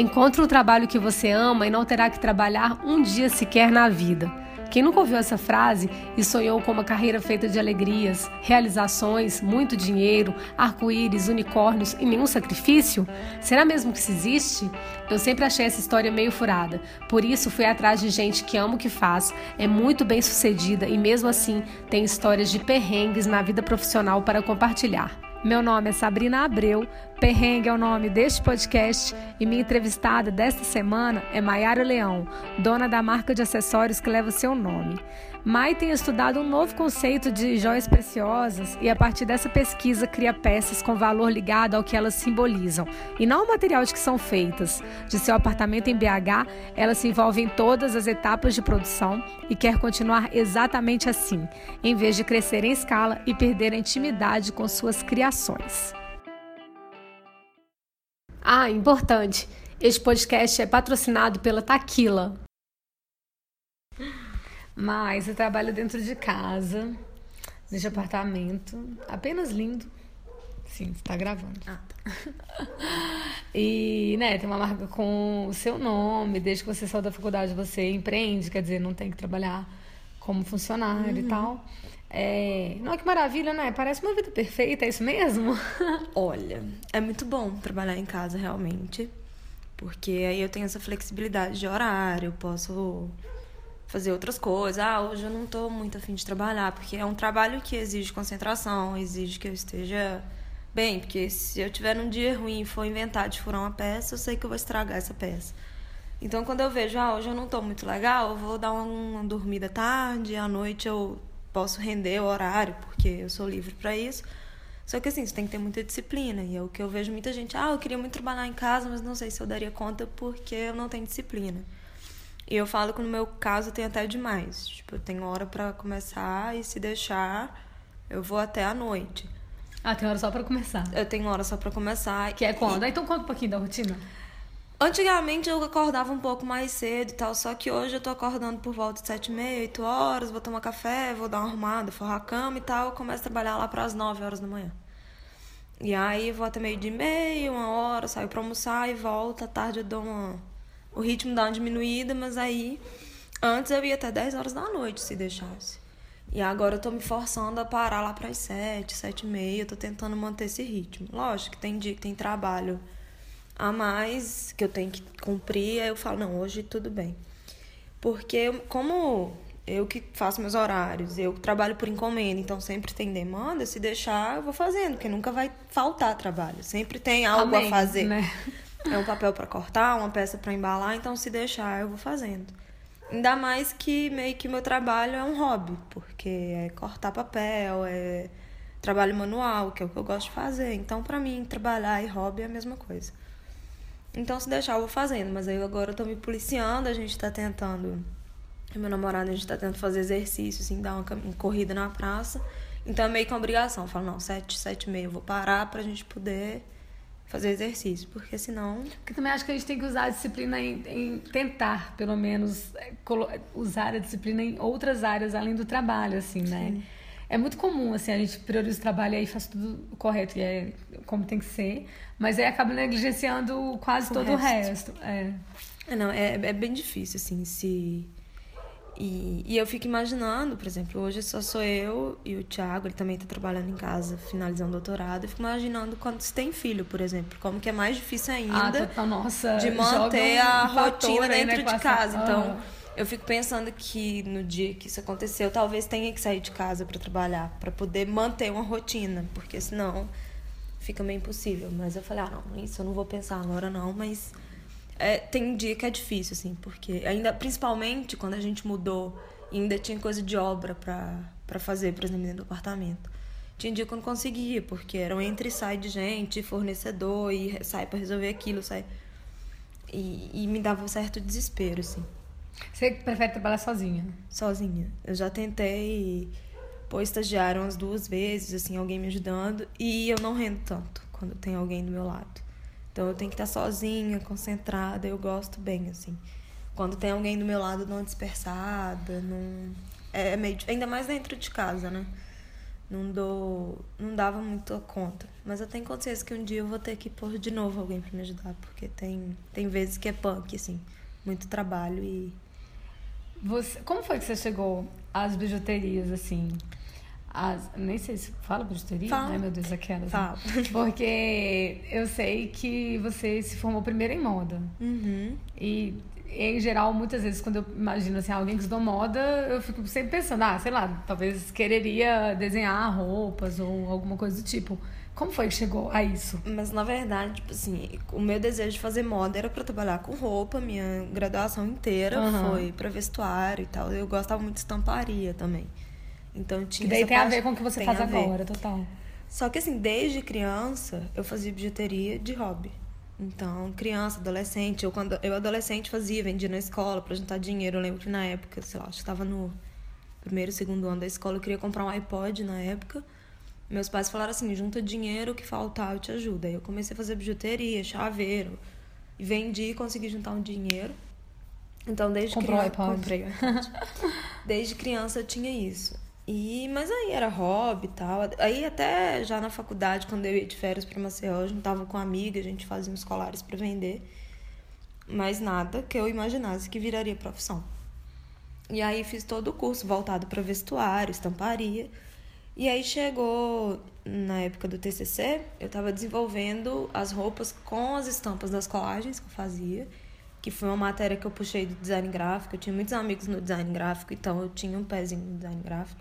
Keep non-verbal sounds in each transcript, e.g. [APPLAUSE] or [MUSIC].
Encontre um trabalho que você ama e não terá que trabalhar um dia sequer na vida. Quem nunca ouviu essa frase e sonhou com uma carreira feita de alegrias, realizações, muito dinheiro, arco-íris, unicórnios e nenhum sacrifício? Será mesmo que isso existe? Eu sempre achei essa história meio furada. Por isso fui atrás de gente que ama o que faz, é muito bem sucedida e mesmo assim tem histórias de perrengues na vida profissional para compartilhar. Meu nome é Sabrina Abreu, Perrengue é o nome deste podcast e minha entrevistada desta semana é Maiara Leão, dona da marca de acessórios que leva seu nome. Mai tem estudado um novo conceito de joias preciosas e, a partir dessa pesquisa, cria peças com valor ligado ao que elas simbolizam e não ao material de que são feitas. De seu apartamento em BH, ela se envolve em todas as etapas de produção e quer continuar exatamente assim, em vez de crescer em escala e perder a intimidade com suas criações. Ah, importante! Este podcast é patrocinado pela Taquila. Mas eu trabalho dentro de casa, neste apartamento, apenas lindo. Sim, você tá gravando. Ah, tá. e, né, tem uma marca com o seu nome, desde que você saiu da faculdade você empreende, quer dizer, não tem que trabalhar como funcionário uhum. e tal. É... Não, que maravilha, né? Parece uma vida perfeita, é isso mesmo? [LAUGHS] Olha, é muito bom trabalhar em casa, realmente. Porque aí eu tenho essa flexibilidade de horário, posso fazer outras coisas. Ah, hoje eu não estou muito afim de trabalhar, porque é um trabalho que exige concentração, exige que eu esteja bem, porque se eu tiver um dia ruim e for inventar de furar uma peça, eu sei que eu vou estragar essa peça. Então, quando eu vejo, ah, hoje eu não estou muito legal, eu vou dar uma dormida tarde, à noite eu posso render o horário, porque eu sou livre para isso. Só que assim, você tem que ter muita disciplina. E é o que eu vejo muita gente, ah, eu queria muito trabalhar em casa, mas não sei se eu daria conta porque eu não tenho disciplina. E eu falo que no meu caso tem até demais. Tipo, eu tenho hora para começar e se deixar, eu vou até a noite. Ah, tem hora só para começar. Eu tenho hora só para começar. Que é quando? E... Ah, então conta um pouquinho da rotina. Antigamente eu acordava um pouco mais cedo e tal, só que hoje eu tô acordando por volta de sete e meia, oito horas, vou tomar café, vou dar uma arrumada, forrar a cama e tal, eu começo a trabalhar lá para as nove horas da manhã. E aí vou até meio de meia, uma hora, saio pra almoçar e volto, à tarde eu dou uma o ritmo dá uma diminuída, mas aí antes eu ia até 10 horas da noite se deixasse. E agora eu tô me forçando a parar lá para as 7, 7 e meia, eu tô tentando manter esse ritmo. Lógico que tem dia que tem trabalho a mais que eu tenho que cumprir, aí eu falo, não, hoje tudo bem. Porque como eu que faço meus horários, eu trabalho por encomenda, então sempre tem demanda, se deixar eu vou fazendo, porque nunca vai faltar trabalho, sempre tem algo Amém, a fazer. Né? É um papel para cortar, uma peça para embalar, então se deixar eu vou fazendo. Ainda mais que meio que meu trabalho é um hobby, porque é cortar papel, é trabalho manual, que é o que eu gosto de fazer. Então, para mim, trabalhar e hobby é a mesma coisa. Então, se deixar, eu vou fazendo. Mas aí agora eu tô me policiando, a gente tá tentando. Meu namorado, a gente tá tentando fazer exercício, assim, dar uma, corrida na praça. Então é meio que uma obrigação. Eu falo, não, sete, sete e meia eu vou parar pra gente poder fazer exercício, porque senão. Porque também acho que a gente tem que usar a disciplina em, em tentar, pelo menos, é, usar a disciplina em outras áreas além do trabalho, assim, né? Sim. É muito comum, assim, a gente prioriza o trabalho e aí faz tudo correto, e é como tem que ser, mas aí acaba negligenciando quase o todo resto. o resto. É. é. não, é, é bem difícil, assim, se e, e eu fico imaginando, por exemplo, hoje só sou eu e o Thiago, ele também está trabalhando em casa, finalizando o doutorado. Eu fico imaginando quando você tem filho, por exemplo, como que é mais difícil ainda ah, nossa, de manter um a rotina aí, dentro né, de casa. Então, eu fico pensando que no dia que isso aconteceu, talvez tenha que sair de casa para trabalhar, para poder manter uma rotina, porque senão fica meio impossível. Mas eu falei, ah, não, isso eu não vou pensar agora não, mas é, tem um dia que é difícil, assim, porque ainda, principalmente quando a gente mudou ainda tinha coisa de obra para fazer, por exemplo, dentro do apartamento. Tinha dia que eu não conseguia, porque era um entre e sai de gente, fornecedor, e sai para resolver aquilo, sai. E, e me dava um certo desespero, assim. Você prefere trabalhar sozinha? Sozinha. Eu já tentei pôr estagiário umas duas vezes, assim, alguém me ajudando, e eu não rendo tanto quando tem alguém do meu lado. Então eu tenho que estar sozinha, concentrada, eu gosto bem, assim. Quando tem alguém do meu lado, não dispersada, não. É, é meio. Ainda mais dentro de casa, né? Não dou. Não dava muito conta. Mas eu tenho consciência que um dia eu vou ter que pôr de novo alguém para me ajudar. Porque tem, tem vezes que é punk, assim. Muito trabalho e. Você, como foi que você chegou às bijuterias, assim? As, nem sei se fala bijuteria? Fala. Ai, meu Deus, aquelas. Fala. [LAUGHS] Porque eu sei que você se formou primeiro em moda. Uhum. E, em geral, muitas vezes, quando eu imagino assim, alguém que estudou moda, eu fico sempre pensando, ah, sei lá, talvez quereria desenhar roupas ou alguma coisa do tipo. Como foi que chegou a isso? Mas na verdade, tipo assim, o meu desejo de fazer moda era para trabalhar com roupa. Minha graduação inteira Uhum. foi para vestuário e tal. Eu gostava muito de estamparia também. Então Que tinha daí essa tem a parte- ver com o que você tem faz a agora, total. Só que assim, desde criança, eu fazia bijuteria de hobby. Então, criança, adolescente, eu quando eu adolescente fazia, vendia na escola para juntar dinheiro. Eu lembro que na época, sei lá, acho que estava no primeiro, segundo ano da escola, eu queria comprar um iPod na época. Meus pais falaram assim: junta dinheiro, o que faltar eu te ajudo. Aí eu comecei a fazer bijuteria, chaveiro. E vendi e consegui juntar um dinheiro. Então, desde Comprou criança. iPod. Comprei. [LAUGHS] Desde criança eu tinha isso. E, mas aí era hobby e tal. Aí até já na faculdade, quando eu ia de férias pra Maceió, eu juntava com amiga, a gente fazia uns colares pra vender. Mas nada que eu imaginasse que viraria profissão. E aí fiz todo o curso voltado para vestuário, estamparia. E aí chegou na época do TCC, eu estava desenvolvendo as roupas com as estampas das colagens que eu fazia, que foi uma matéria que eu puxei do design gráfico. Eu tinha muitos amigos no design gráfico, então eu tinha um pezinho no design gráfico.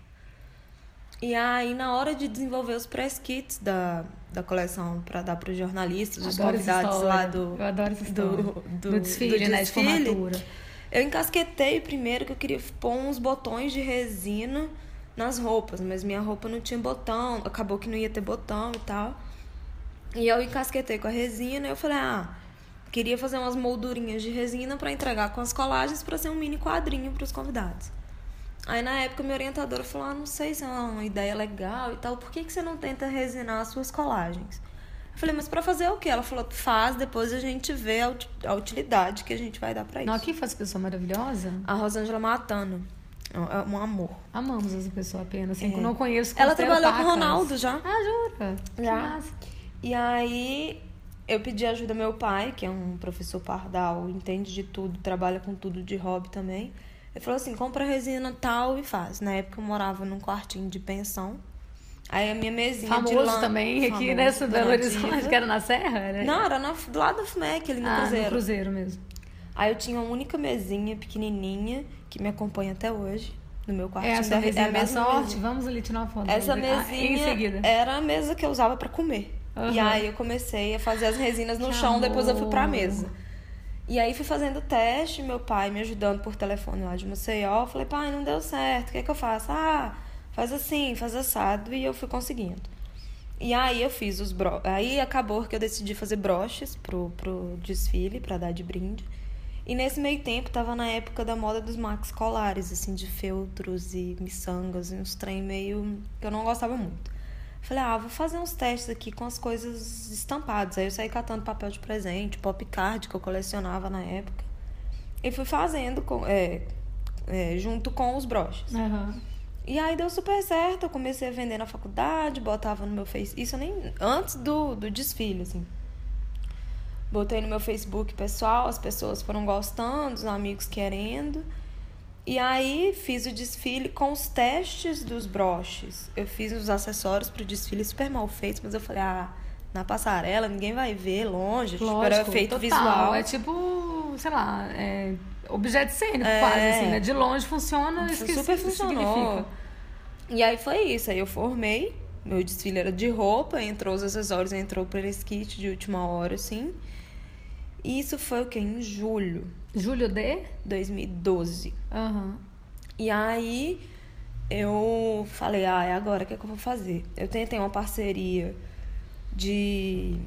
E aí, na hora de desenvolver os press kits da, da coleção para dar para os jornalistas, os convidados lá do, Eu adoro essa história. do, do, Do desfile, do né, de desfile, formatura. Eu encasquetei primeiro que eu queria pôr uns botões de resina nas roupas, mas minha roupa não tinha botão, acabou que não ia ter botão e tal. E eu encasquetei com a resina e eu falei, ah, queria fazer umas moldurinhas de resina para entregar com as colagens para ser um mini quadrinho para os convidados. Aí na época minha orientadora falou: ah, não sei se é uma ideia legal e tal, por que, que você não tenta resinar as suas colagens? Eu falei, mas pra fazer o quê? Ela falou, faz, depois a gente vê a, uti- a utilidade que a gente vai dar pra isso. Não, aqui faz pessoa maravilhosa. A Rosângela Matano. É um amor. Amamos essa pessoa apenas. Assim, É. que eu não conheço. Ela trabalhou com o. Ronaldo já. Ah, jura? Que Já. E aí eu pedi ajuda ao meu pai, que é um professor pardal, entende de tudo, trabalha com tudo de hobby também. Ele falou assim, compra resina tal e faz. Na época eu morava num quartinho de pensão. Aí a minha mesinha de Famoso lã... também aqui Famoso, nessa Belo Dona Horizonte, que era na Serra, né? Não, era na, do lado da FMEC, ali no ah, Cruzeiro. no Cruzeiro mesmo. Aí eu tinha uma única mesinha pequenininha, que me acompanha até hoje, no meu É a sua da- mesinha a da mesma sorte? mesinha. Vamos ali tirar uma foto. Essa Ah, mesinha em seguida. era a mesa que eu usava pra comer. Aham. E aí eu comecei a fazer as resinas no Que chão, depois eu fui pra amor. mesa. E aí fui fazendo teste, meu pai me ajudando por telefone lá de Maceió. Falei, pai, não deu certo, o que é que eu faço? Ah, faz assim, faz assado. E eu fui conseguindo. E aí eu fiz os bro... Aí acabou que eu decidi fazer broches pro, pro desfile, pra dar de brinde. E nesse meio tempo tava na época da moda dos max colares, assim, de feltros e miçangas, e uns trem meio que eu não gostava muito. Falei, ah, vou fazer uns testes aqui com as coisas estampadas. Aí eu saí catando papel de presente, pop card que eu colecionava na época. E fui fazendo com, é, é, junto com os broches. Aham. E aí deu super certo, eu comecei a vender na faculdade, botava no meu Face. Isso nem antes do, do desfile, assim. Botei no meu Facebook pessoal, as pessoas foram gostando, os amigos querendo. E aí fiz o desfile com os testes dos broches. Eu fiz os acessórios pro desfile super mal feitos, mas eu falei, ah, na passarela ninguém vai ver longe, tipo, era Lógico, efeito total. visual. É tipo, sei lá, é objeto cênico É. quase, assim, né? De longe funciona, esqueci super o funcionou. significa. E aí foi isso. Aí eu formei. Meu desfile era de roupa, entrou os acessórios, entrou o press kit de última hora, assim. E isso foi o que? Em julho Júlio D? de 2012. Aham. E aí eu falei, ah, é agora, o que, é que eu vou fazer? Eu tentei uma parceria de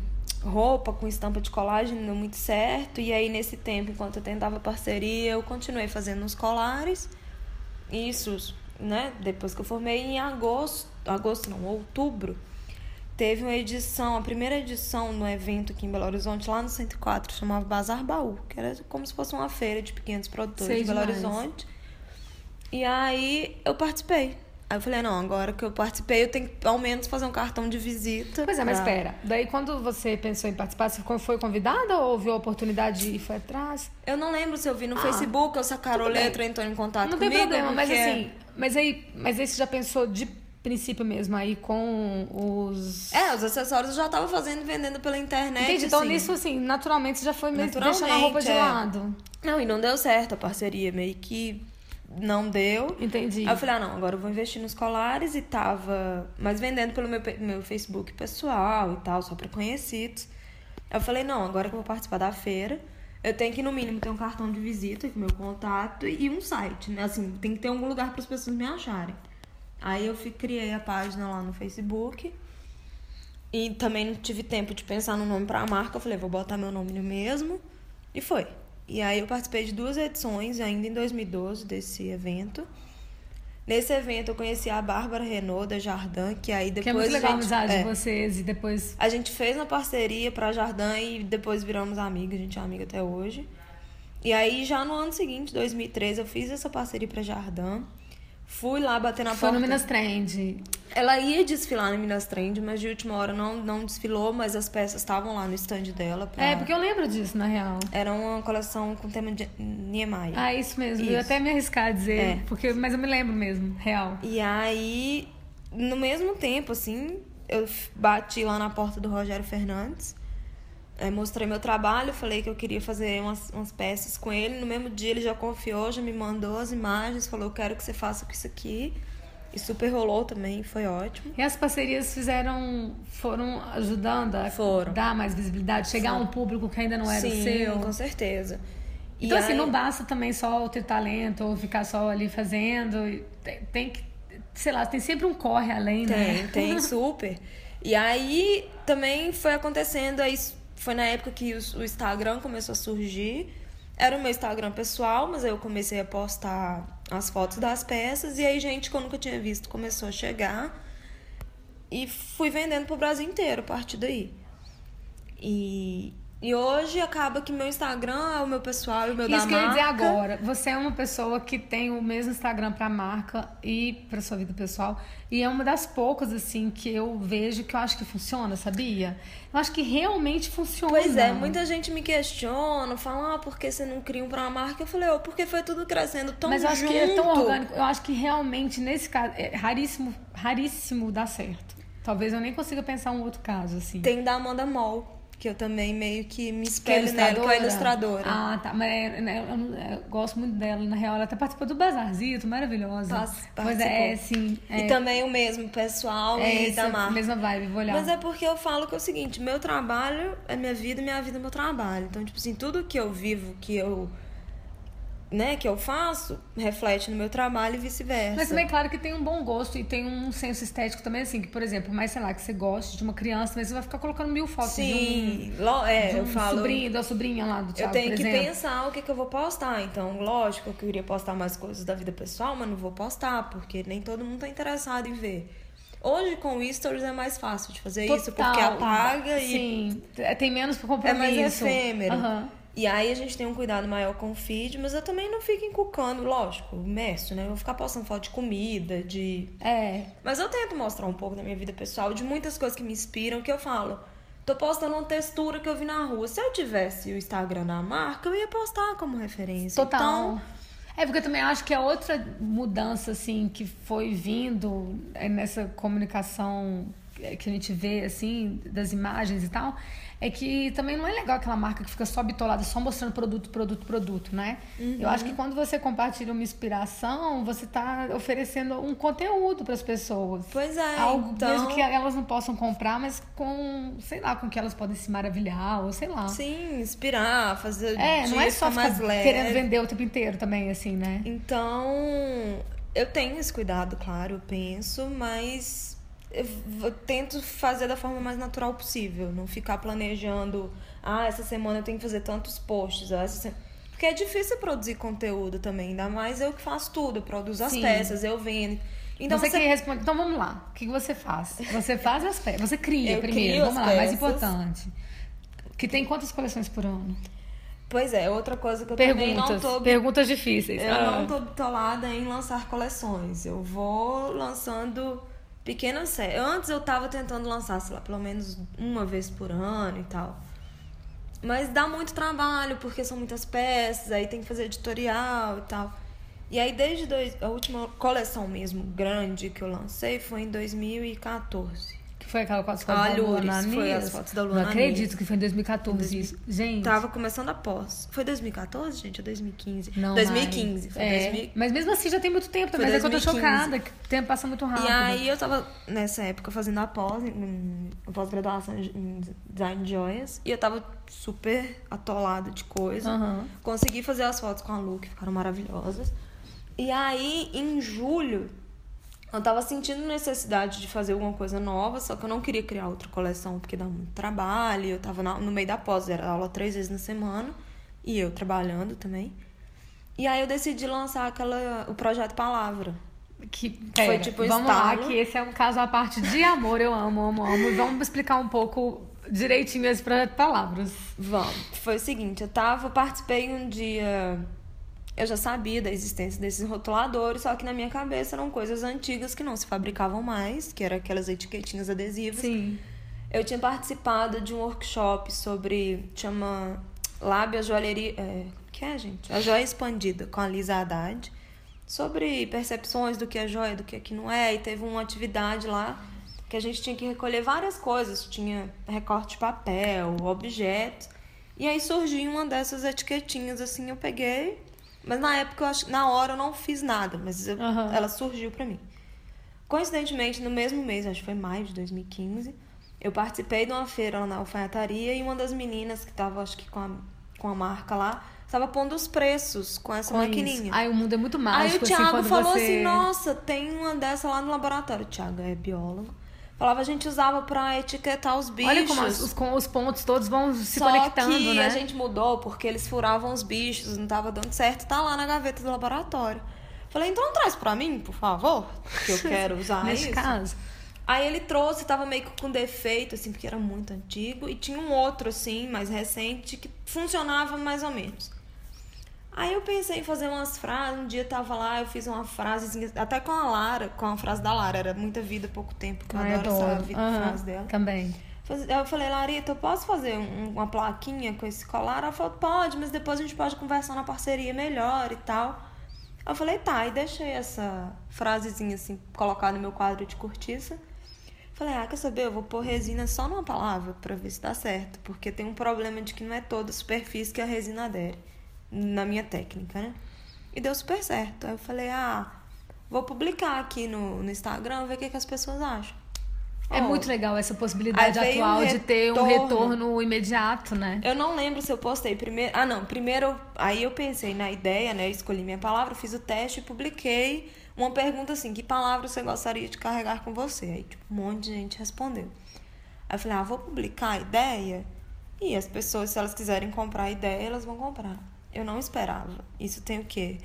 roupa com estampa de colagem, não deu muito certo. E aí, nesse tempo, enquanto eu tentava parceria, eu continuei fazendo uns colares. Isso, né? Depois que eu formei em agosto, agosto não, outubro, teve uma edição, a primeira edição no evento aqui em Belo Horizonte, lá no 104, chamava Bazar Baú, que era como se fosse uma feira de pequenos produtores Sei de Belo demais. Horizonte. E aí eu participei. Aí eu falei, não, agora que eu participei, eu tenho que ao menos fazer um cartão de visita. Pois é, mas pra- espera. Daí quando você pensou em participar, você foi convidada ou viu a oportunidade e foi atrás? Eu não lembro se eu vi no Ah, Facebook tudo bem. Letra entrou em contato Não tem comigo. problema, mas porque- assim, mas aí, mas aí você já pensou de princípio mesmo aí com os É, os acessórios eu já tava fazendo vendendo pela internet. Entendi. Então assim. nisso assim, naturalmente já foi meio deixando a roupa de é. lado. Não, e não deu certo a parceria, meio que não deu. Entendi. Aí eu falei, ah, não, agora eu vou investir nos colares e tava. Mas vendendo pelo meu, meu Facebook pessoal e tal, só pra conhecidos. Eu falei, não, agora que eu vou participar da feira, eu tenho que, no mínimo, ter um cartão de visita com meu contato e um site, né? Assim, tem que ter algum lugar para as pessoas me acharem. Aí eu fui, criei a página lá no Facebook. E também não tive tempo de pensar no nome pra marca. Eu falei, vou botar meu nome no mesmo. E foi. E aí eu participei de duas edições, ainda em 2012, desse evento. Nesse evento eu conheci a Bárbara Renault da Jardim, que aí depois que é muito legal a gente, amizade é, de vocês e depois a gente fez uma parceria pra Jardim e depois viramos amigas, a gente é amiga até hoje. E aí já no ano seguinte, 2013, eu fiz essa parceria pra Jardim. Fui lá bater na foi porta. no Minas Trend. Ela ia desfilar no Minas Trend, mas de última hora não, não desfilou, mas as peças estavam lá no stand dela. Pra... É, porque eu lembro disso, na real. Era uma coleção com tema de Niemeyer. Ah, isso mesmo. Eu ia Isso. até me arriscar a dizer, É. porque, mas eu me lembro mesmo, real. E aí, no mesmo tempo, assim, eu bati lá na porta do Rogério Fernandes. Eh, mostrei meu trabalho, falei que eu queria fazer umas, umas peças com ele. No mesmo dia ele já confiou, já me mandou as imagens, falou, eu quero que você faça com isso aqui. E super rolou também, foi ótimo. E as parcerias fizeram, foram ajudando a Foram. dar mais visibilidade, chegar a um público que ainda não era Sim, seu. com certeza. E Então, assim, aí- não basta também só ter talento ou ficar só ali fazendo. e Tem, tem que, sei lá, tem sempre um corre além, Tem, né? tem, super. E aí também foi acontecendo, aí foi na época que o, Instagram começou a surgir. Era o meu Instagram pessoal, mas eu comecei a postar as fotos das peças e aí gente que eu nunca tinha visto começou a chegar. E fui vendendo pro Brasil inteiro a partir daí. E, e hoje acaba que meu Instagram é o meu pessoal e o meu da Isso que eu ia dizer marca. agora. Você é uma pessoa que tem o mesmo Instagram pra marca e pra sua vida pessoal. E é uma das poucas, assim, que eu vejo que eu acho que funciona, sabia? Eu acho que realmente funciona. Pois é, muita gente me questiona, fala, ah, por que você não cria um pra uma marca? Eu falei, oh, porque foi tudo crescendo tão Mas eu acho junto. que é tão orgânico. Eu acho que realmente, nesse caso, é raríssimo, raríssimo dar certo. Talvez eu nem consiga pensar um outro caso, assim. Tem da Amanda Moll, que eu também meio que me Que é espelho nela, que é a ilustradora. Ah, tá. Mas é, né, eu, não- eu gosto muito dela. Na real, ela até participou do Bazarzito, maravilhosa. Pois é, participou. sim. É, E também o mesmo pessoal é e da marca. mesma vibe, vou olhar. Mas é porque eu falo que é o seguinte, meu trabalho é minha vida, minha vida é meu trabalho. Então, tipo assim, tudo que eu vivo, que eu, né, que eu faço, reflete no meu trabalho e vice-versa. Mas também, claro que tem um bom gosto e tem um senso estético também, assim, que, por exemplo, mais sei lá, que você goste de uma criança, mas você vai ficar colocando mil fotos Sim, lo- é, de um, eu de um falo. sobrinho, da sobrinha lá do Eu Thiago, tenho por que exemplo. pensar o que, que eu vou postar. Então, lógico, eu queria postar mais coisas da vida pessoal, mas não vou postar, porque nem todo mundo tá interessado em ver. Hoje, com o Stories, é mais fácil de fazer isso, porque Total. apaga e Sim, é, tem menos é compromisso. mais efêmero. Aham. E aí a gente tem um cuidado maior com o feed, mas eu também não fico encucando, lógico, imerso, né? Eu vou ficar postando foto de comida, de. É, Mas eu tento mostrar um pouco da minha vida pessoal, de muitas coisas que me inspiram, que eu falo. Tô postando uma textura que eu vi na rua. Se eu tivesse o Instagram da marca, eu ia postar como referência. Total. Então, É porque eu também acho que a outra mudança, assim, que foi vindo é, nessa comunicação que a gente vê, assim, das imagens e tal, é que também não é legal aquela marca que fica só bitolada, só mostrando produto, produto, produto, né? Eu acho que quando você compartilha uma inspiração, você tá oferecendo um conteúdo para as pessoas. Pois é, Algo então- mesmo que elas não possam comprar, mas com, sei lá, com que elas podem se maravilhar, ou sei lá. sim, inspirar, fazer É, não é só mais leve. querendo vender o tempo inteiro também, assim, né? Então, eu tenho esse cuidado, claro, eu penso, mas eu, tento fazer da forma mais natural possível, não ficar planejando, ah, essa semana eu tenho que fazer tantos posts, ah, se- porque é difícil produzir conteúdo também, ainda mais eu que faço tudo, eu produzo as Sim. peças, eu vendo. Então você, você, que responde. Então vamos lá. O que você faz? Você faz as peças. Você cria Eu primeiro. Vamos lá, mais peças. importante. Que tem quantas coleções por ano? Pois é, outra coisa que eu também não Perguntas. tô... Perguntas difíceis. Eu Ah. não tô bitolada em lançar coleções. Eu vou lançando pequenas séries. Antes eu tava tentando lançar, sei lá, pelo menos uma vez por ano e tal. Mas dá muito trabalho, porque são muitas peças, aí tem que fazer editorial e tal. E aí, desde dois, a última coleção mesmo grande que eu lancei foi em 2014. Foi aquela com as fotos A da Luana Lures, foi Anias? as fotos da Não Luana acredito que foi em 2014 isso. Gente. Tava começando a pós. Foi 2014, gente? Ou 2015? Não, 2015. Mari. Foi é, 2015. Mas mesmo assim já tem muito tempo também. Foi Mas é que eu tô 2015. chocada, que o tempo passa muito rápido. E aí eu tava, nessa época, fazendo a pós, pós-graduação em design de joias. E eu tava super atolada de coisa. Aham. Consegui fazer as fotos com a Lu, que ficaram maravilhosas. E aí, em julho, eu tava sentindo necessidade de fazer alguma coisa nova, só que eu não queria criar outra coleção, porque dá muito trabalho. Eu tava no meio da pós, era aula três vezes na semana. E eu trabalhando também. E aí eu decidi lançar aquela, o projeto Palavra. Que, Foi pera, tipo Vamos lá, estalo. que esse é um caso à parte de amor. Eu amo, amo, amo. E vamos explicar um pouco direitinho esse projeto palavras. Vamos. Foi o seguinte, eu tava, participei um dia. Eu já sabia da existência desses rotuladores, só que na minha cabeça eram coisas antigas que não se fabricavam mais, que eram aquelas etiquetinhas adesivas. Sim. Eu tinha participado de um workshop sobre. chama Lábia Joalheria. É, que é, gente? A Joia Expandida, com a Lisa Haddad. Sobre percepções do que é joia, do que é que não é. E teve uma atividade lá que a gente tinha que recolher várias coisas. Tinha recorte de papel, objetos. E aí surgiu uma dessas etiquetinhas, assim, eu peguei. Mas na época, eu acho, na hora eu não fiz nada, mas eu- Aham. ela surgiu pra mim. Coincidentemente, no mesmo mês, acho que foi maio de 2015, eu participei de uma feira lá na alfaiataria e uma das meninas que estava, acho que com a, com a marca lá, estava pondo os preços com essa Com maquininha. isso. Ai, o mundo é muito Aí mágico, o assim, Thiago quando falou você... assim, nossa, tem uma dessa lá no laboratório. O Thiago é biólogo. Falava, a gente usava pra etiquetar os bichos. Olha como os, com os pontos todos vão se Só conectando, que né? a gente mudou porque eles furavam os bichos, não tava dando certo. Tá lá na gaveta do laboratório. Falei, então traz pra mim, por favor, que eu quero usar [LAUGHS] Neste isso. caso. Aí ele trouxe, tava meio que com defeito, assim, porque era muito antigo. E tinha um outro, assim, mais recente, que funcionava mais ou menos. Aí eu pensei em fazer umas frases. Um dia tava lá, eu fiz uma frase, até com a Lara, com a frase da Lara. Era muita vida, pouco tempo, que eu Ai, adoro essa vida, Aham, frase dela. Também. Eu falei, Larita, eu posso fazer um- uma plaquinha com esse colar? Ela falou, pode, mas depois a gente pode conversar na parceria melhor e tal. Eu falei, tá, e deixei essa frasezinha assim, colocada no meu quadro de cortiça. Falei, ah, quer saber? Eu vou pôr resina só numa palavra pra ver se dá certo. Porque tem um problema de que não é toda superfície que a resina adere. Na minha técnica, né? E deu super certo. Aí eu falei, ah, vou publicar aqui no, no Instagram, ver o que, que as pessoas acham. É Oh, muito legal essa possibilidade atual um de ter um retorno. imediato, né? Eu não lembro se eu postei primeiro. Ah, não. Primeiro, eu- aí eu pensei na ideia, né? Escolhi minha palavra, fiz o teste e publiquei uma pergunta assim: que palavra você gostaria de carregar com você? Aí, tipo, um monte de gente respondeu. Aí eu falei: ah, vou publicar a ideia e as pessoas, se elas quiserem comprar a ideia, elas vão comprar. Eu não esperava. Isso tem o quê?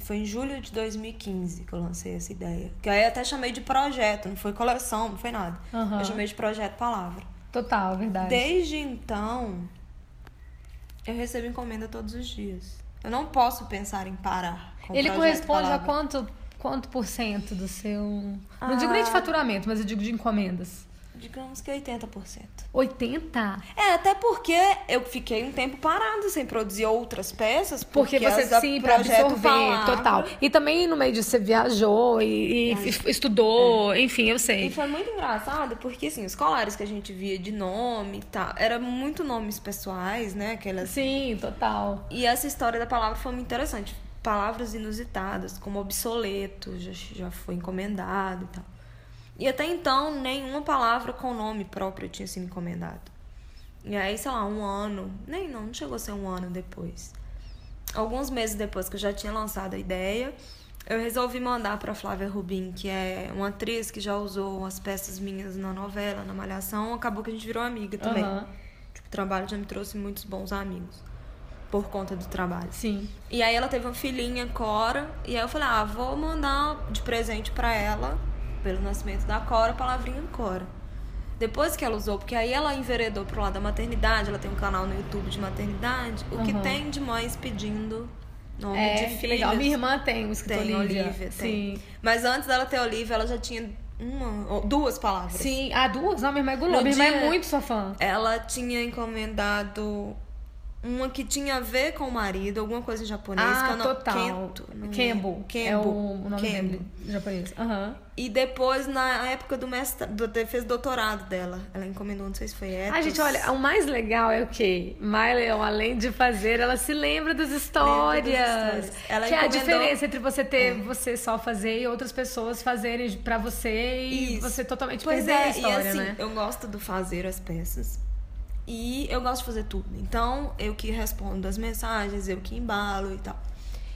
Foi em julho de 2015 que eu lancei essa ideia. Que aí eu até chamei de projeto, não foi coleção, não foi nada. Aham. Eu chamei de projeto palavra. Total, verdade. Desde então, eu recebo encomenda todos os dias. Eu não posso pensar em parar. Ele corresponde a quanto, quanto por cento do seu. Não Ah. digo nem de faturamento, mas eu digo de encomendas. Digamos que 80%. 80? É, até porque eu fiquei um tempo parado sem produzir outras peças. Porque, Porque, você as sim, pra absorver, Palavra- total. E também no meio disso você viajou e, e f- estudou, enfim, eu E sei. foi muito engraçado porque, assim, os colares que a gente via de nome e tal, era muito nomes pessoais, né? Aquelas Sim, total. E essa história da palavra foi muito interessante. Palavras inusitadas, como obsoleto, já, já foi encomendado e tal. E até então, nenhuma palavra com nome próprio tinha sido encomendado. E aí, sei lá, um ano, nem não, não chegou a ser um ano depois. Alguns meses depois que eu já tinha lançado a ideia, eu resolvi mandar para Flávia Rubin, que é uma atriz que já usou as peças minhas na novela, na Malhação. Acabou que a gente virou amiga também. Aham. Tipo, o trabalho já me trouxe muitos bons amigos por conta do trabalho. Sim. E aí ela teve uma filhinha, Cora, e aí eu falei, ah, vou mandar de presente pra ela, pelo nascimento da Cora, a palavrinha Cora. Depois que ela usou, porque aí ela enveredou pro lado da maternidade, ela tem um canal no YouTube de maternidade. O que Uhum. tem de mães pedindo nome É, de que filhas. legal. Minha irmã tem o escritor Tem Olivia. Olivia, Sim. tem. Mas antes dela ter Olivia, ela já tinha uma, duas palavras. Sim. Ah, duas? Não, minha irmã é gulosa. Minha irmã é muito sua fã. Ela tinha encomendado uma que tinha a ver com o marido, alguma coisa em japonês. que Ah, eu não, total. Kento, Kembo. lembro. É o, o nome Kembo. dele em japonês. Aham. E depois, na época do mestrado, do, fez doutorado dela. Ela encomendou, não sei se foi Ethos. Ah, gente, olha, o mais legal é o quê? My Leon, além de fazer, ela se lembra das histórias. Lembra das histórias. Ela que é a encomendou- diferença entre você ter você só fazer e outras pessoas fazerem pra você e Isso. você totalmente Pois perder é, a história, e assim, né? eu gosto do fazer as peças. E eu gosto de fazer tudo. Então, eu que respondo as mensagens, eu que embalo e tal.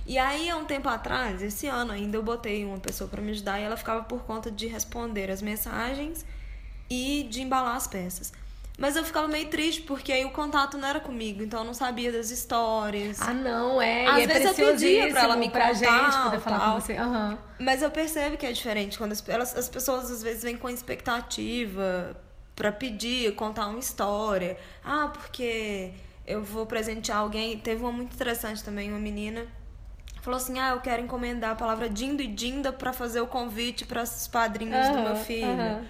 E aí, há um tempo atrás, esse ano ainda, eu botei uma pessoa pra me ajudar e ela ficava por conta de responder as mensagens e de embalar as peças. Mas eu ficava meio triste, porque aí o contato não era comigo, então eu não sabia das histórias. Ah, não, é. Às e é vezes eu pedia pra ela me pra contar, gente poder falar tal. com você. Aham. Mas eu percebo que é diferente quando as, elas, as pessoas às vezes vêm com expectativa pra pedir, contar uma história. Ah, porque eu vou presentear alguém. Teve uma muito interessante também, uma menina falou assim: "Ah, eu quero encomendar a palavra Dindo e Dinda pra fazer o convite para os padrinhos do meu filho". aham.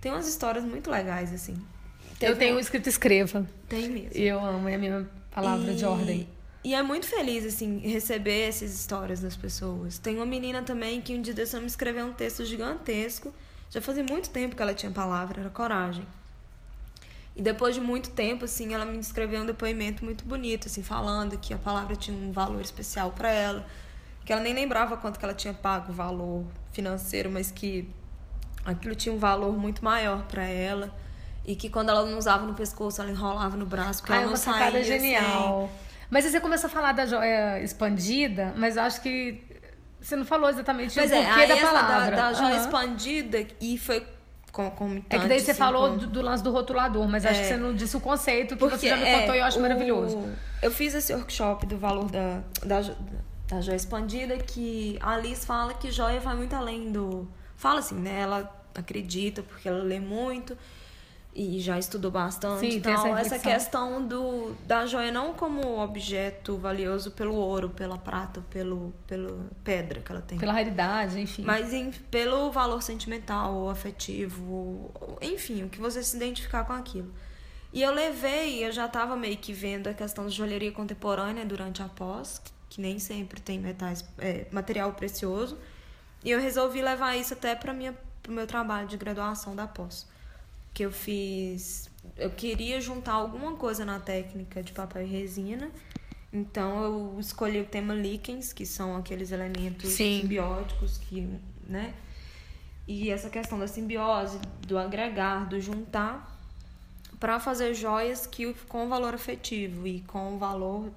Tem umas histórias muito legais assim. Eu Teve tenho uma- um escrito escreva. tem mesmo. E eu amo, é a minha palavra de E- ordem. E é muito feliz, assim, receber essas histórias das pessoas. Tem uma menina também que um dia desse me escreveu um texto gigantesco. Já fazia muito tempo que ela tinha palavra, era coragem. E depois de muito tempo, assim, ela me escreveu um depoimento muito bonito, assim, falando que a palavra tinha um valor especial para ela. Que ela nem lembrava quanto que ela tinha pago o valor financeiro, mas que aquilo tinha um valor muito maior para ela. E que quando ela não usava no pescoço, ela enrolava no braço, porque Ah, ela é não uma sacada saía sem. genial. Mas aí você começou a falar da joia expandida, mas eu acho que você não falou exatamente Pois o é, porquê da palavra. da, da joia Aham. expandida e foi com, com É que daí você assim, falou com- do, do lance do rotulador, mas acho que você não disse o conceito que você já me é, contou e eu acho o- maravilhoso. Eu fiz esse workshop do valor da, da, da joia expandida que a Alice fala que joia vai muito além do. Fala assim, né? Ela acredita porque ela lê muito e já estudou bastante. Sim, então, essa essa, questão do, da joia não como objeto valioso pelo ouro, pela prata, pelo, pelo pedra que ela tem. Pela raridade, enfim. Mas em- pelo valor sentimental ou afetivo, enfim, o que você se identificar com aquilo. E eu levei, eu já estava meio que vendo a questão de joalheria contemporânea durante a pós, que nem sempre tem metais, é, material precioso. E eu resolvi levar isso até para o meu trabalho de graduação da pós. Que eu fiz. Eu queria juntar alguma coisa na técnica de papel e resina. Então eu escolhi o tema líquens, que são aqueles elementos Sim. simbióticos que, né? E essa questão da simbiose, do agregar, do juntar, para fazer joias que com valor afetivo e com o valor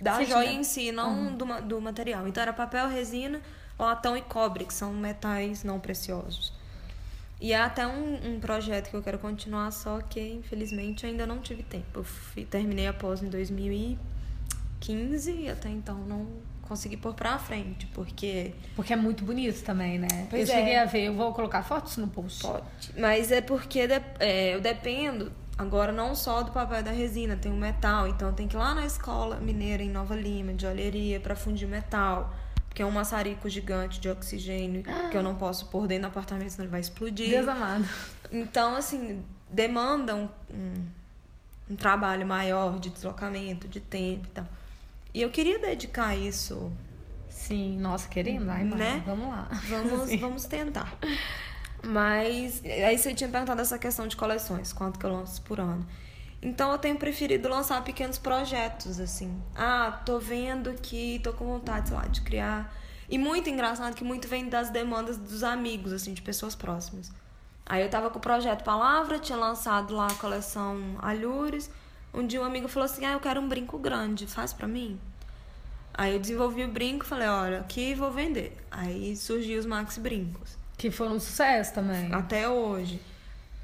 da Sim, joia né? em si, não do, ma- do material. Então era papel, resina, latão e cobre, que são metais não preciosos. E é até um, um projeto que eu quero continuar, só que infelizmente ainda não tive tempo. Eu fui- terminei a pós em 2015 e até então não consegui pôr pra frente, porque Porque é muito bonito também, né? Pois eu é. cheguei a ver, eu vou colocar fotos no post. Pode. Mas é porque de- é, eu dependo agora não só do papel da resina, tem o metal. Então eu tenho que ir lá na escola mineira em Nova Lima, de olheria, para fundir metal. Porque é um maçarico gigante de oxigênio que eu não posso pôr dentro do apartamento, senão ele vai explodir. Deus amado. Então, assim, demanda um, um, um trabalho maior de deslocamento, de tempo e tal. E eu queria dedicar isso Sim, nossa, querendo? Ai, Né? vamos lá. Vamos, Sim. vamos tentar. Mas aí você tinha perguntado essa questão de coleções, quanto que eu lanço por ano. Então eu tenho preferido lançar pequenos projetos, assim. Ah, tô vendo que tô com vontade, sei lá, de criar. E muito engraçado que muito vem das demandas dos amigos, assim, de pessoas próximas. Aí eu tava com o projeto Palavra, tinha lançado lá a coleção Alhures. Um dia um amigo falou assim: Ah, eu quero um brinco grande, faz pra mim? Aí eu desenvolvi o brinco, falei: Olha, aqui vou vender. Aí surgiu os Max Brincos. Que foram um sucesso também. Até hoje.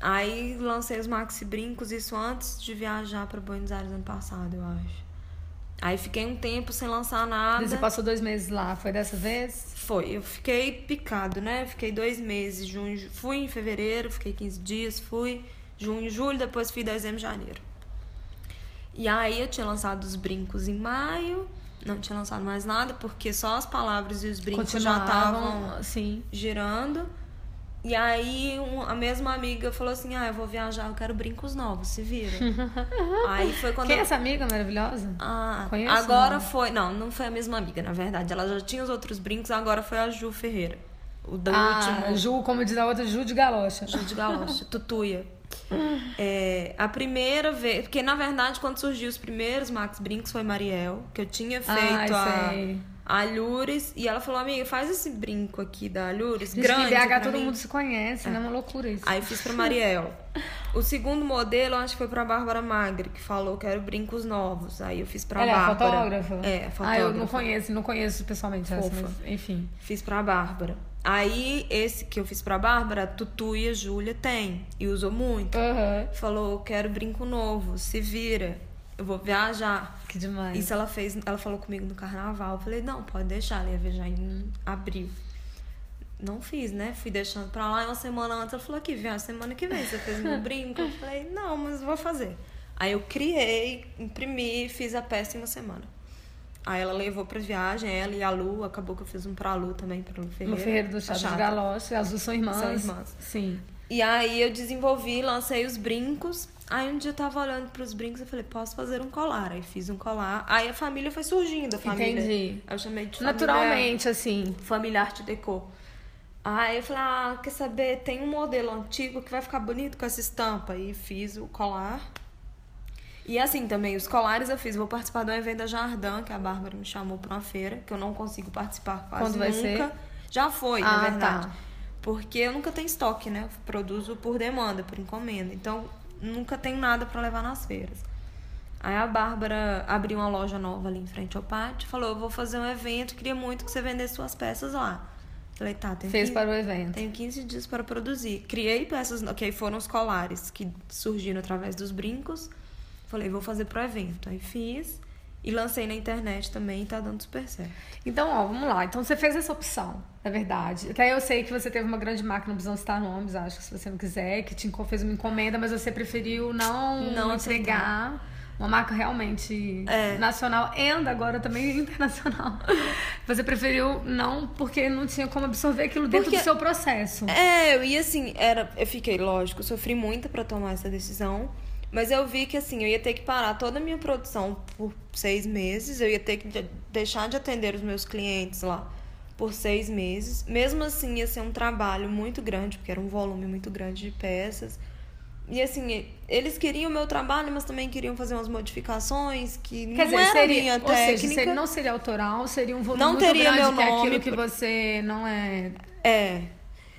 Aí lancei os Maxi Brincos, isso antes de viajar para Buenos Aires ano passado, eu acho. Aí fiquei um tempo sem lançar nada. Você passou dois meses lá, foi dessa vez? Foi, eu fiquei picado, né? Fiquei dois meses, junho, fui em fevereiro, fiquei 15 dias, fui junho, julho, depois fui dezembro, janeiro. E aí eu tinha lançado os brincos em maio, não tinha lançado mais nada, porque só as palavras e os brincos já estavam assim. girando. E aí um, a mesma amiga falou assim: Ah, eu vou viajar, eu quero brincos novos, se vira. [LAUGHS] aí foi quando. Quem é essa amiga maravilhosa? Ah, Conheço, agora não. foi. Não, não foi a mesma amiga, na verdade. Ela já tinha os outros brincos, agora foi a Ju Ferreira. O do Ah, último. Ju, como diz a outra, Ju de galocha. Ju de Galocha, Tutuia. É, a primeira vez. Porque na verdade, quando surgiu os primeiros Max Brincos foi Mariel, que eu tinha feito Ai, a, sei. Alures. E ela falou, amiga, faz esse brinco aqui da Alures, Gente, grande. BH todo mim. mundo se conhece, né? É uma loucura isso. Aí fiz pra Mariel. O segundo modelo, acho que foi pra Bárbara Magri, que falou que quero brincos novos. Aí eu fiz pra Ela é a Bárbara. fotógrafa? É, a Ah, eu não fotógrafa. conheço, não conheço pessoalmente essa, Fofa. mas, enfim. Fiz pra Bárbara. Aí, esse que eu fiz pra Bárbara, a Tutu e a Júlia tem. E usou muito. Aham. Falou, quero brinco novo, se vira. Eu vou viajar. Que demais. Isso ela fez, ela falou comigo no carnaval. Eu falei, não, pode deixar, ela ia viajar em abril. Não fiz, né? Fui deixando pra lá e uma semana antes ela falou aqui, viagem semana que vem, você fez meu [LAUGHS] brinco? Eu falei, não, mas vou fazer. Aí eu criei, imprimi, fiz a peça em uma semana. Aí ela levou pra viagem, ela e a Lu, acabou que eu fiz um pra Lu também, pra Lu Ferreira. No Ferreiro do Chá dos. Galoches, as duas são irmãs. São irmãs. Sim. E aí eu desenvolvi, lancei os brincos. Aí um dia eu tava olhando pros brincos e falei, posso fazer um colar. Aí fiz um colar. Aí a família foi surgindo, a família. Entendi. Eu chamei de Naturalmente, assim. Família, família Arte Deco. Aí eu falei, ah, quer saber? Tem um modelo antigo que vai ficar bonito com essa estampa. E fiz o colar. E assim também, os colares eu fiz. Vou participar de um evento da Jardim, que a Bárbara me chamou pra uma feira, que eu não consigo participar quase Quando vai nunca. ser? Já foi, Ah, na verdade. tá. Porque eu nunca tenho estoque, né? Eu produzo por demanda, por encomenda. Então, nunca tenho nada pra levar nas feiras. Aí a Bárbara abriu uma loja nova ali em frente ao pátio, falou: "Eu vou fazer um evento, queria muito que você vendesse suas peças lá". Falei: "Tá, tem Fez que... para o evento. Tenho 15 dias para produzir. Criei peças, que aí foram os colares que surgiram através dos brincos. Falei, vou fazer pro evento. Aí fiz e lancei na internet também e tá dando super certo. Então, ó, vamos lá. Então você fez essa opção, é verdade. Até eu sei que você teve uma grande marca, não precisam citar nomes, acho que se você não quiser, que te fez uma encomenda, mas você preferiu não, Não entregar uma marca realmente É. nacional e agora também [LAUGHS] internacional. Você preferiu não, porque não tinha como absorver aquilo dentro Porque- do seu processo. É, e assim, era, eu fiquei, lógico, sofri muito pra tomar essa decisão. Mas eu vi que assim, eu ia ter que parar toda a minha produção por seis meses, eu ia ter que de- deixar de atender os meus clientes lá por seis meses. Mesmo assim, ia ser um trabalho muito grande, porque era um volume muito grande de peças. E assim, eles queriam o meu trabalho, mas também queriam fazer umas modificações que Quer não dizer, era seria, minha ou seja, técnica. seria- não seria autoral, seria um volume Não muito teria grande, meu que é nome aquilo que você não é... É.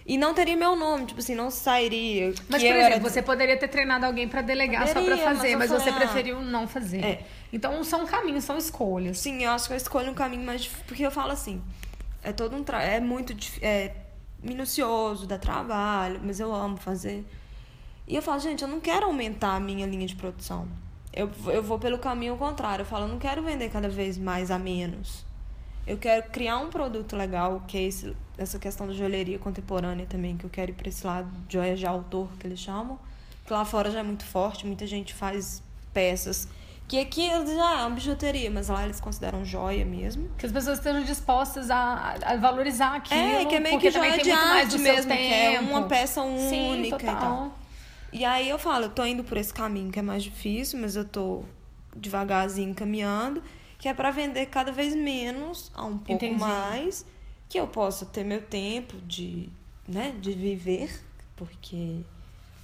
E não teria meu nome, tipo assim, não sairia. Mas, por exemplo, era- você poderia ter treinado alguém pra delegar só pra Poderia, mas fazer, eu mas, você ah, preferiu não fazer. é. Então são caminhos, são escolhas. Sim, eu acho que eu escolho um caminho mais difícil. Porque eu falo assim, é todo um tra... é muito é minucioso, dá trabalho, mas eu amo fazer. E eu falo, gente, eu não quero aumentar a minha linha de produção. Eu, eu vou pelo caminho contrário. Eu falo, eu não quero vender cada vez mais a menos. Eu quero criar um produto legal, que é esse, essa questão da joalheria contemporânea também, que eu quero ir pra esse lado de joia de autor, que eles chamam. Que lá fora já é muito forte, muita gente faz peças. Que aqui já é uma bijuteria, mas lá eles consideram joia mesmo. Que as pessoas estejam dispostas a, a valorizar aquilo. É, que é meio que joia de arte mesmo, que é uma peça Sim, única e total. tal. E aí eu falo, eu tô indo por esse caminho que é mais difícil, mas eu tô devagarzinho caminhando, que é pra vender cada vez menos a um pouco Entendi. mais, que eu possa ter meu tempo de, né, de viver, porque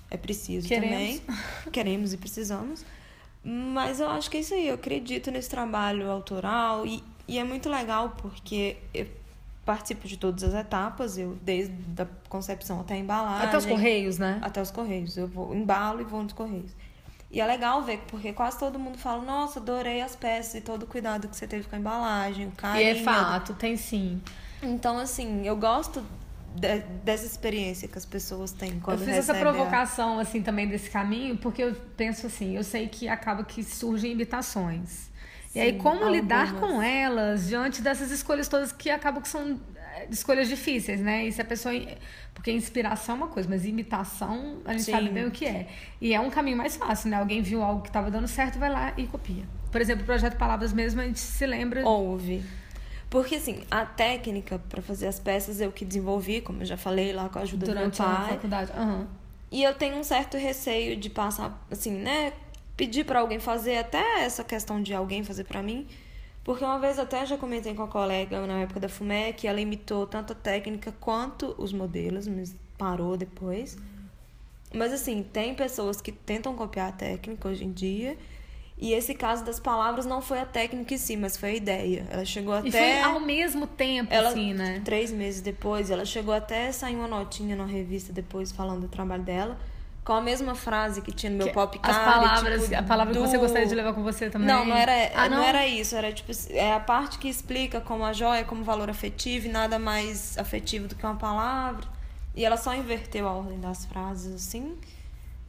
é preciso Queremos. também. [LAUGHS] Queremos e precisamos. Mas eu acho que é isso aí, eu acredito nesse trabalho autoral e, e é muito legal porque eu participo de todas as etapas, eu desde a concepção até a embalagem. Até os correios, né? Até os correios. Eu vou, embalo e vou nos correios. E é legal ver, porque quase todo mundo fala, nossa, adorei as peças e todo o cuidado que você teve com a embalagem, o E carinho. é fato, tem sim. Então, assim, eu gosto de- dessa experiência que as pessoas têm quando eu fiz essa recebem a- provocação, assim, também desse caminho, porque eu penso assim, eu sei que acaba que surgem imitações. E aí, Sim, como lidar algumas. com elas diante dessas escolhas todas que acabam que são eh, escolhas difíceis, né? E se a pessoa. Porque inspiração é uma coisa, mas imitação a gente Sim. sabe bem o que é. E é um caminho mais fácil, né? Alguém viu algo que estava dando certo, vai lá e copia. Por exemplo, o projeto Palavras mesmo, a gente se lembra. Houve. Porque, assim, a técnica pra fazer as peças eu que desenvolvi, como eu já falei lá com a ajuda durante do meu a pai. faculdade. Aham. E eu tenho um certo receio de passar, assim, né? Pedir pra alguém fazer, até essa questão de alguém fazer pra mim. Porque uma vez até já comentei com a colega na época da que ela imitou tanto a técnica quanto os modelos, mas parou depois. Mas assim, tem pessoas que tentam copiar a técnica hoje em dia. E esse caso das palavras não foi a técnica em si, mas foi a ideia. Ela chegou E até. foi ao mesmo tempo, Ela, assim, né? Três meses depois, ela chegou até sair uma notinha numa revista depois falando do trabalho dela, com a mesma frase que tinha no meu Que- popcard. As palavras, tipo, a palavra que do- você gostaria de levar com você também. Não, não era, Ah, não? era isso. Era tipo, é a parte que explica como a joia, como valor afetivo e nada mais afetivo do que uma palavra. E ela só inverteu a ordem das frases assim.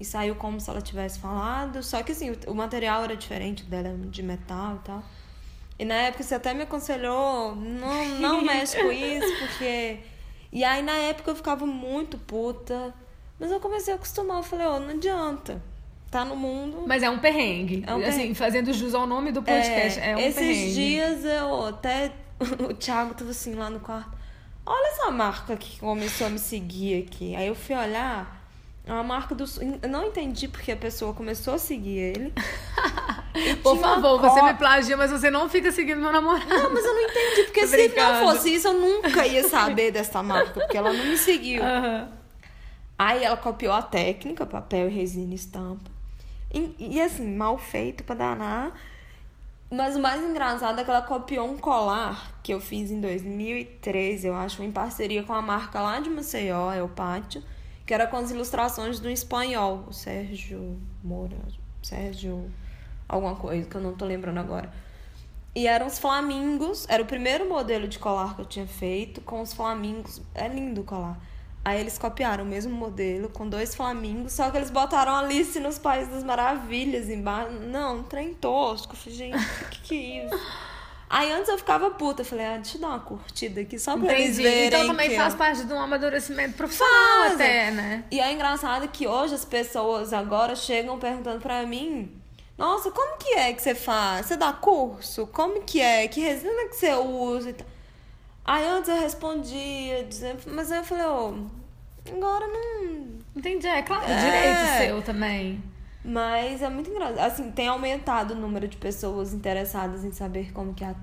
E saiu como se ela tivesse falado. Só que assim, o- o material era diferente dela, de metal e tal. E na época você até me aconselhou, não, não [LAUGHS] mexe com isso, porque. E aí na época eu ficava muito puta. Mas eu comecei a acostumar, eu falei, ó, não adianta. Tá no mundo. Mas é um perrengue. É um Assim, perrengue. fazendo jus ao nome do podcast. É, um esses perrengue. dias eu até. [LAUGHS] O Thiago tava assim lá no quarto. Olha essa marca que começou a me seguir aqui. Aí eu fui olhar. É uma marca do. Eu não entendi porque a pessoa começou a seguir ele. [LAUGHS] Por favor, você me plagia, mas você não fica seguindo meu namorado. Não, mas eu não entendi, porque [LAUGHS] se brincando. não fosse isso, eu nunca ia saber dessa marca, porque ela não me seguiu. Aham. Aí ela copiou a técnica, papel, resina estampa. E, e, assim, mal feito pra danar. Mas o mais engraçado é que ela copiou um colar que eu fiz em 2013, eu acho, em parceria com a marca lá de Maceió, é o Pátio, que era com as ilustrações do espanhol, o Sérgio Moura, Sérgio alguma coisa, que eu não tô lembrando agora. E eram os flamingos, era o primeiro modelo de colar que eu tinha feito, com os flamingos. É lindo o colar. Aí eles copiaram o mesmo modelo, com dois flamingos, só que eles botaram Alice nos Países das Maravilhas embaixo. Não, um trem tosco. Gente, o que, que é isso? Aí antes eu ficava puta, eu falei, ah, deixa eu dar uma curtida aqui, só pra eles Entendi. verem. Então também faz eu- parte de um amadurecimento profissional Faz. até, né? E é engraçado que hoje as pessoas agora chegam perguntando pra mim: Nossa, como que é que você faz? Você dá curso? Como que é? Que resina que você usa? e? Aí antes eu respondia, dizendo, mas aí eu falei: Ô, agora não. Entendi. É claro, É. direito seu também. Mas é muito engraçado. Assim, tem aumentado o número de pessoas interessadas em saber como que é a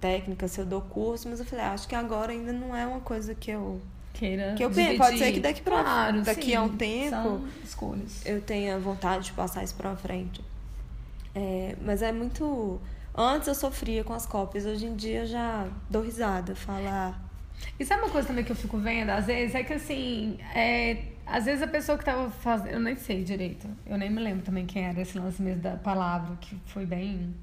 técnica, se eu dou curso, mas eu falei: ah, Acho que agora ainda não é uma coisa que eu. Queira Que eu dividir. pode ser que daqui pra- Claro, daqui sim. a um tempo- escolhas. eu tenha vontade de passar isso pra frente. É, mas é muito. Antes eu sofria com as cópias, hoje em dia eu já dou risada, falar. E sabe uma coisa também que eu fico vendo, às vezes, é que assim, é, às vezes a pessoa que tava fazendo, eu nem sei direito, eu nem me lembro também quem era esse lance mesmo da palavra, que foi bem.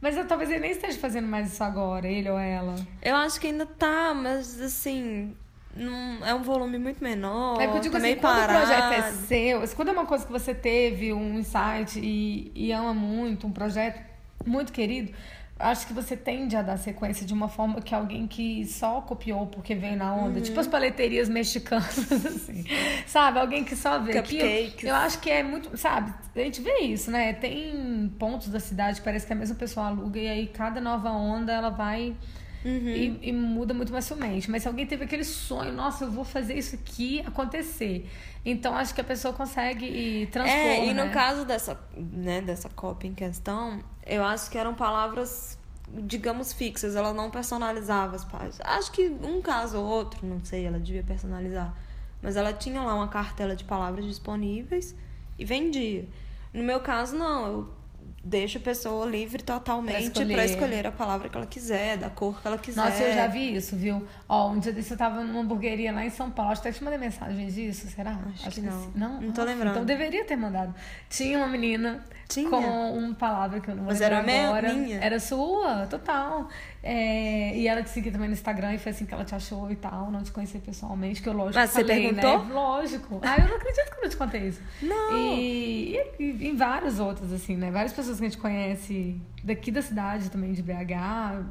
Mas eu, talvez ele nem esteja fazendo mais isso agora, ele ou ela. Eu acho que ainda tá, mas assim. Não, é um volume muito menor. É porque eu digo tá assim, quando o projeto é parado. seu, quando é uma coisa que você teve, um insight e, e ama muito, um projeto muito querido, acho que você tende a dar sequência de uma forma que alguém que só copiou porque veio na onda, tipo as Uhum. paleterias mexicanas, [LAUGHS] assim, sabe? Alguém que só vê. Cupcakes. Eu acho que é muito, sabe? A gente vê isso, né? Tem pontos da cidade que parece que a mesma pessoa aluga e aí cada nova onda ela vai Uhum. e, e muda muito mais facilmente. Mas se alguém teve aquele sonho, nossa, eu vou fazer isso aqui acontecer. Então acho que a pessoa consegue e transpor. É, e no né? caso dessa, né, dessa cópia em questão, eu acho que eram palavras, digamos, fixas. Ela não personalizava as páginas. Acho que um caso ou outro, não sei, ela devia personalizar. Mas ela tinha lá uma cartela de palavras disponíveis e vendia. No meu caso, não. Eu deixo a pessoa livre totalmente Pra pra escolher. escolher a palavra que ela quiser, da cor que ela quiser. Nossa, eu já vi isso, viu? Ó, um dia desse eu tava numa hamburgueria lá em São Paulo. Acho que até te mandei mensagem disso, será? Acho que não. sim. Não? Não tô Ah, lembrando. Então deveria ter mandado. Tinha uma menina Tinha? com uma palavra que eu não vou Mas lembrar era agora. minha? Era sua, total. É, e ela te seguia também no Instagram e foi assim que ela te achou e tal. Não te conhecia pessoalmente, que eu lógico Mas você falei, perguntou? né? Lógico. Ah, eu não acredito que eu não te contei isso. Não. E, e- e em vários outros, assim, né? Várias pessoas pessoas que a gente conhece daqui da cidade também, de BH,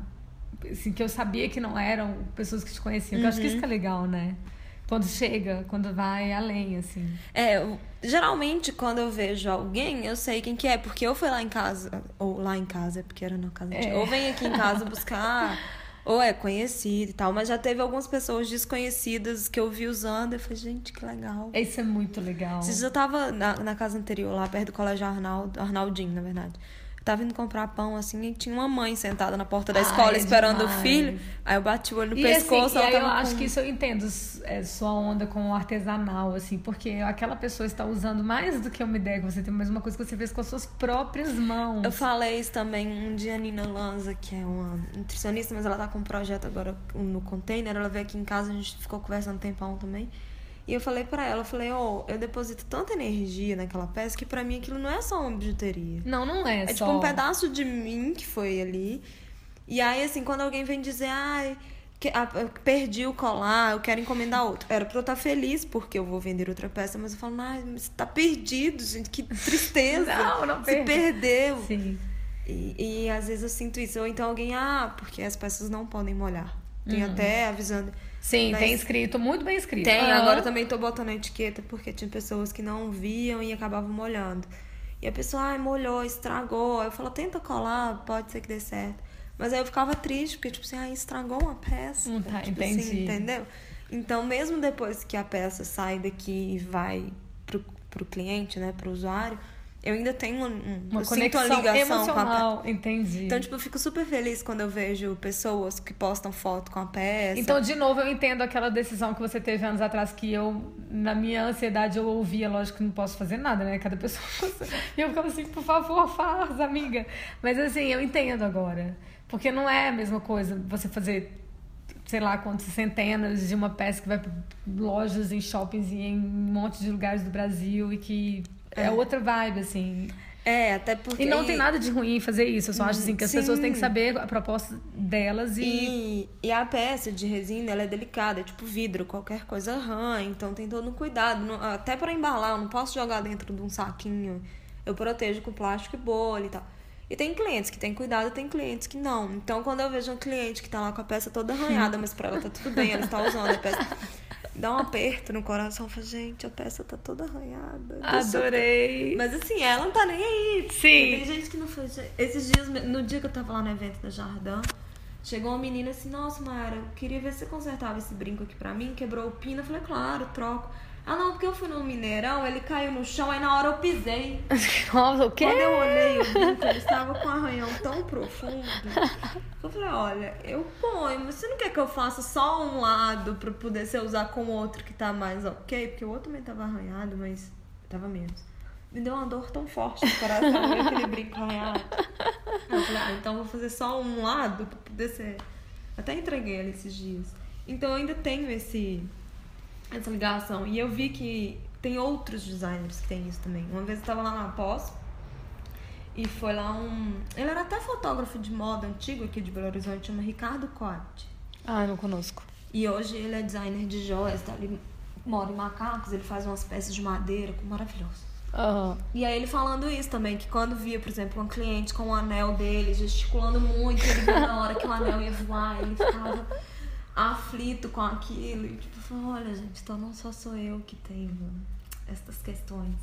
assim, que eu sabia que não eram pessoas que te conheciam. Uhum. Eu acho que isso que é legal, né? Quando chega, quando vai além, assim. É, geralmente quando eu vejo alguém, eu sei quem que é, porque eu fui lá em casa, ou lá em casa, porque era na casa é. ou vem aqui em casa buscar, [LAUGHS] ou é conhecido e tal, mas já teve algumas pessoas desconhecidas que eu vi usando, eu falei, gente, que legal. Isso é muito legal. Vocês já tava na, na casa anterior, lá perto do colégio Arnaldo, Arnaldinho, na verdade tava indo comprar pão, assim, e tinha uma mãe sentada na porta da escola Ai, esperando demais. o filho. Aí eu bati o olho no e, assim, pescoço. Assim, e aí eu com... acho que isso eu entendo, é, sua onda com o artesanal, assim, porque aquela pessoa está usando mais do que uma ideia que você tem, mas uma coisa que você fez com as suas próprias mãos. Eu falei isso também um dia, a Nina Lanza, que é uma nutricionista, mas ela tá com um projeto agora no container, ela veio aqui em casa, a gente ficou conversando um tempão também. E eu falei para ela, eu falei, ó, oh, eu deposito tanta energia naquela peça que para mim aquilo não é só uma bijuteria. Não, não é, é só. É tipo um pedaço de mim que foi ali. E aí, assim, quando alguém vem dizer, ai, que, ah, eu perdi o colar, eu quero encomendar outro. Era pra eu estar feliz porque eu vou vender outra peça, mas eu falo, ai, você tá perdido, gente, que tristeza. [LAUGHS] não, não Se perdeu. Sim. E, e às vezes eu sinto isso. Ou então alguém, ah, porque as peças não podem molhar. Tem uhum. até avisando. Sim, Mas tem escrito, muito bem escrito. Tem, uhum. agora também tô botando a etiqueta porque tinha pessoas que não viam e acabavam molhando. E a pessoa, ai, molhou, estragou. Eu falo, tenta colar, pode ser que dê certo. Mas aí eu ficava triste, porque, tipo assim, ai, estragou uma peça. Hum, tá, tipo entendi. Assim, entendeu? Então, mesmo depois que a peça sai daqui e vai pro, pro cliente, né, pro usuário, eu ainda tenho um, uma conexão ligação emocional, com a entendi. Então, tipo, eu fico super feliz quando eu vejo pessoas que postam foto com a peça. Então, de novo, eu entendo aquela decisão que você teve anos atrás que eu, na minha ansiedade, eu ouvia, lógico que não posso fazer nada, né? Cada pessoa. [LAUGHS] e eu ficava assim, por favor, faz, amiga. Mas assim, eu entendo agora. Porque não é a mesma coisa você fazer sei lá quantas centenas de uma peça que vai para lojas em shoppings e em um monte de lugares do Brasil e que é, é outra vibe, assim. É, até porque. E não tem nada de ruim em fazer isso. Eu só acho assim que as Sim. pessoas têm que saber a proposta delas e... e. E a peça de resina, ela é delicada, é tipo vidro, qualquer coisa arranha, então tem todo um cuidado. Até para embalar, eu não posso jogar dentro de um saquinho. Eu protejo com plástico e bolha e tal. E tem clientes que têm cuidado, tem clientes que não. Então, quando eu vejo um cliente que tá lá com a peça toda arranhada, [LAUGHS] mas pra ela tá tudo bem, ela está usando a peça dá um aperto no coração. Fala, gente, a peça tá toda arranhada. Adorei. Mas assim, ela não tá nem aí. Sim. Tem gente que não foi. Esses dias, no dia que eu tava lá no evento da Jardim, chegou uma menina assim: Nossa, Mayara, eu queria ver se você consertava esse brinco aqui pra mim. Quebrou o pino. Eu falei, claro, troco. Ah, não, porque eu fui no Mineirão, ele caiu no chão, aí na hora eu pisei. [LAUGHS] Nossa, o quê? Quando eu olhei o brinco, ele estava com um arranhão tão profundo. Eu falei, olha, eu ponho, mas você não quer que eu faça só um lado pra poder ser usar com o outro que tá mais ok? Porque o outro também tava arranhado, mas tava menos. Me deu uma dor tão forte no coração ver aquele brinco arranhado. Eu falei, ah, então vou fazer só um lado pra poder ser. Até entreguei ele esses dias. Então eu ainda tenho esse essa ligação. E eu vi que tem outros designers que tem isso também. Uma vez eu tava lá na pós e foi lá um. Ele era até fotógrafo de moda antigo aqui de Belo Horizonte, chama Ricardo Cote. Ah, não conosco. E hoje ele é designer de joias, tá? ele mora em Macacos, ele faz umas peças de madeira maravilhoso. Uhum. E aí ele falando isso também, que quando via, por exemplo, um cliente com o anel dele gesticulando muito, ele via na hora que o anel ia voar, ele ficava aflito com aquilo. E tipo, olha, gente, então não só sou eu que tenho essas questões.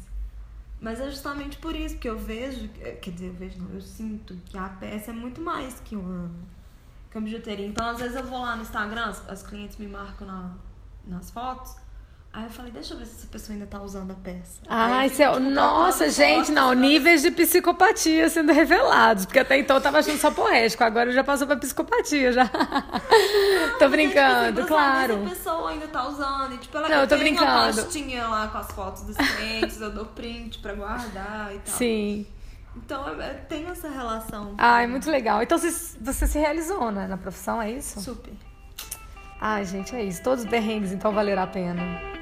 Mas é justamente por isso que eu vejo, quer dizer, eu vejo não, eu sinto que a peça é muito mais que uma, que uma bijuteria. Então, às vezes eu vou lá no Instagram, as, as clientes me marcam na, nas fotos, Aí eu falei, deixa eu ver se essa pessoa ainda tá usando a peça. Ai, céu. Tipo, nossa, gente, não. Níveis de psicopatia sendo revelados. Porque até então eu tava achando só porrético. Agora já passou pra psicopatia, já. [LAUGHS] tô brincando, tipo, claro. a pessoa ainda tá usando. E, tipo, ela não, eu tô brincando. uma pastinha lá com as fotos dos clientes, eu dou print pra guardar e tal. Sim. Então, é, é, tem essa relação. Ai, muito legal. Então, você, você se realizou, né? Na profissão, é isso? Super. Ai, gente, é isso. Todos os perrengues, então, valeram a pena.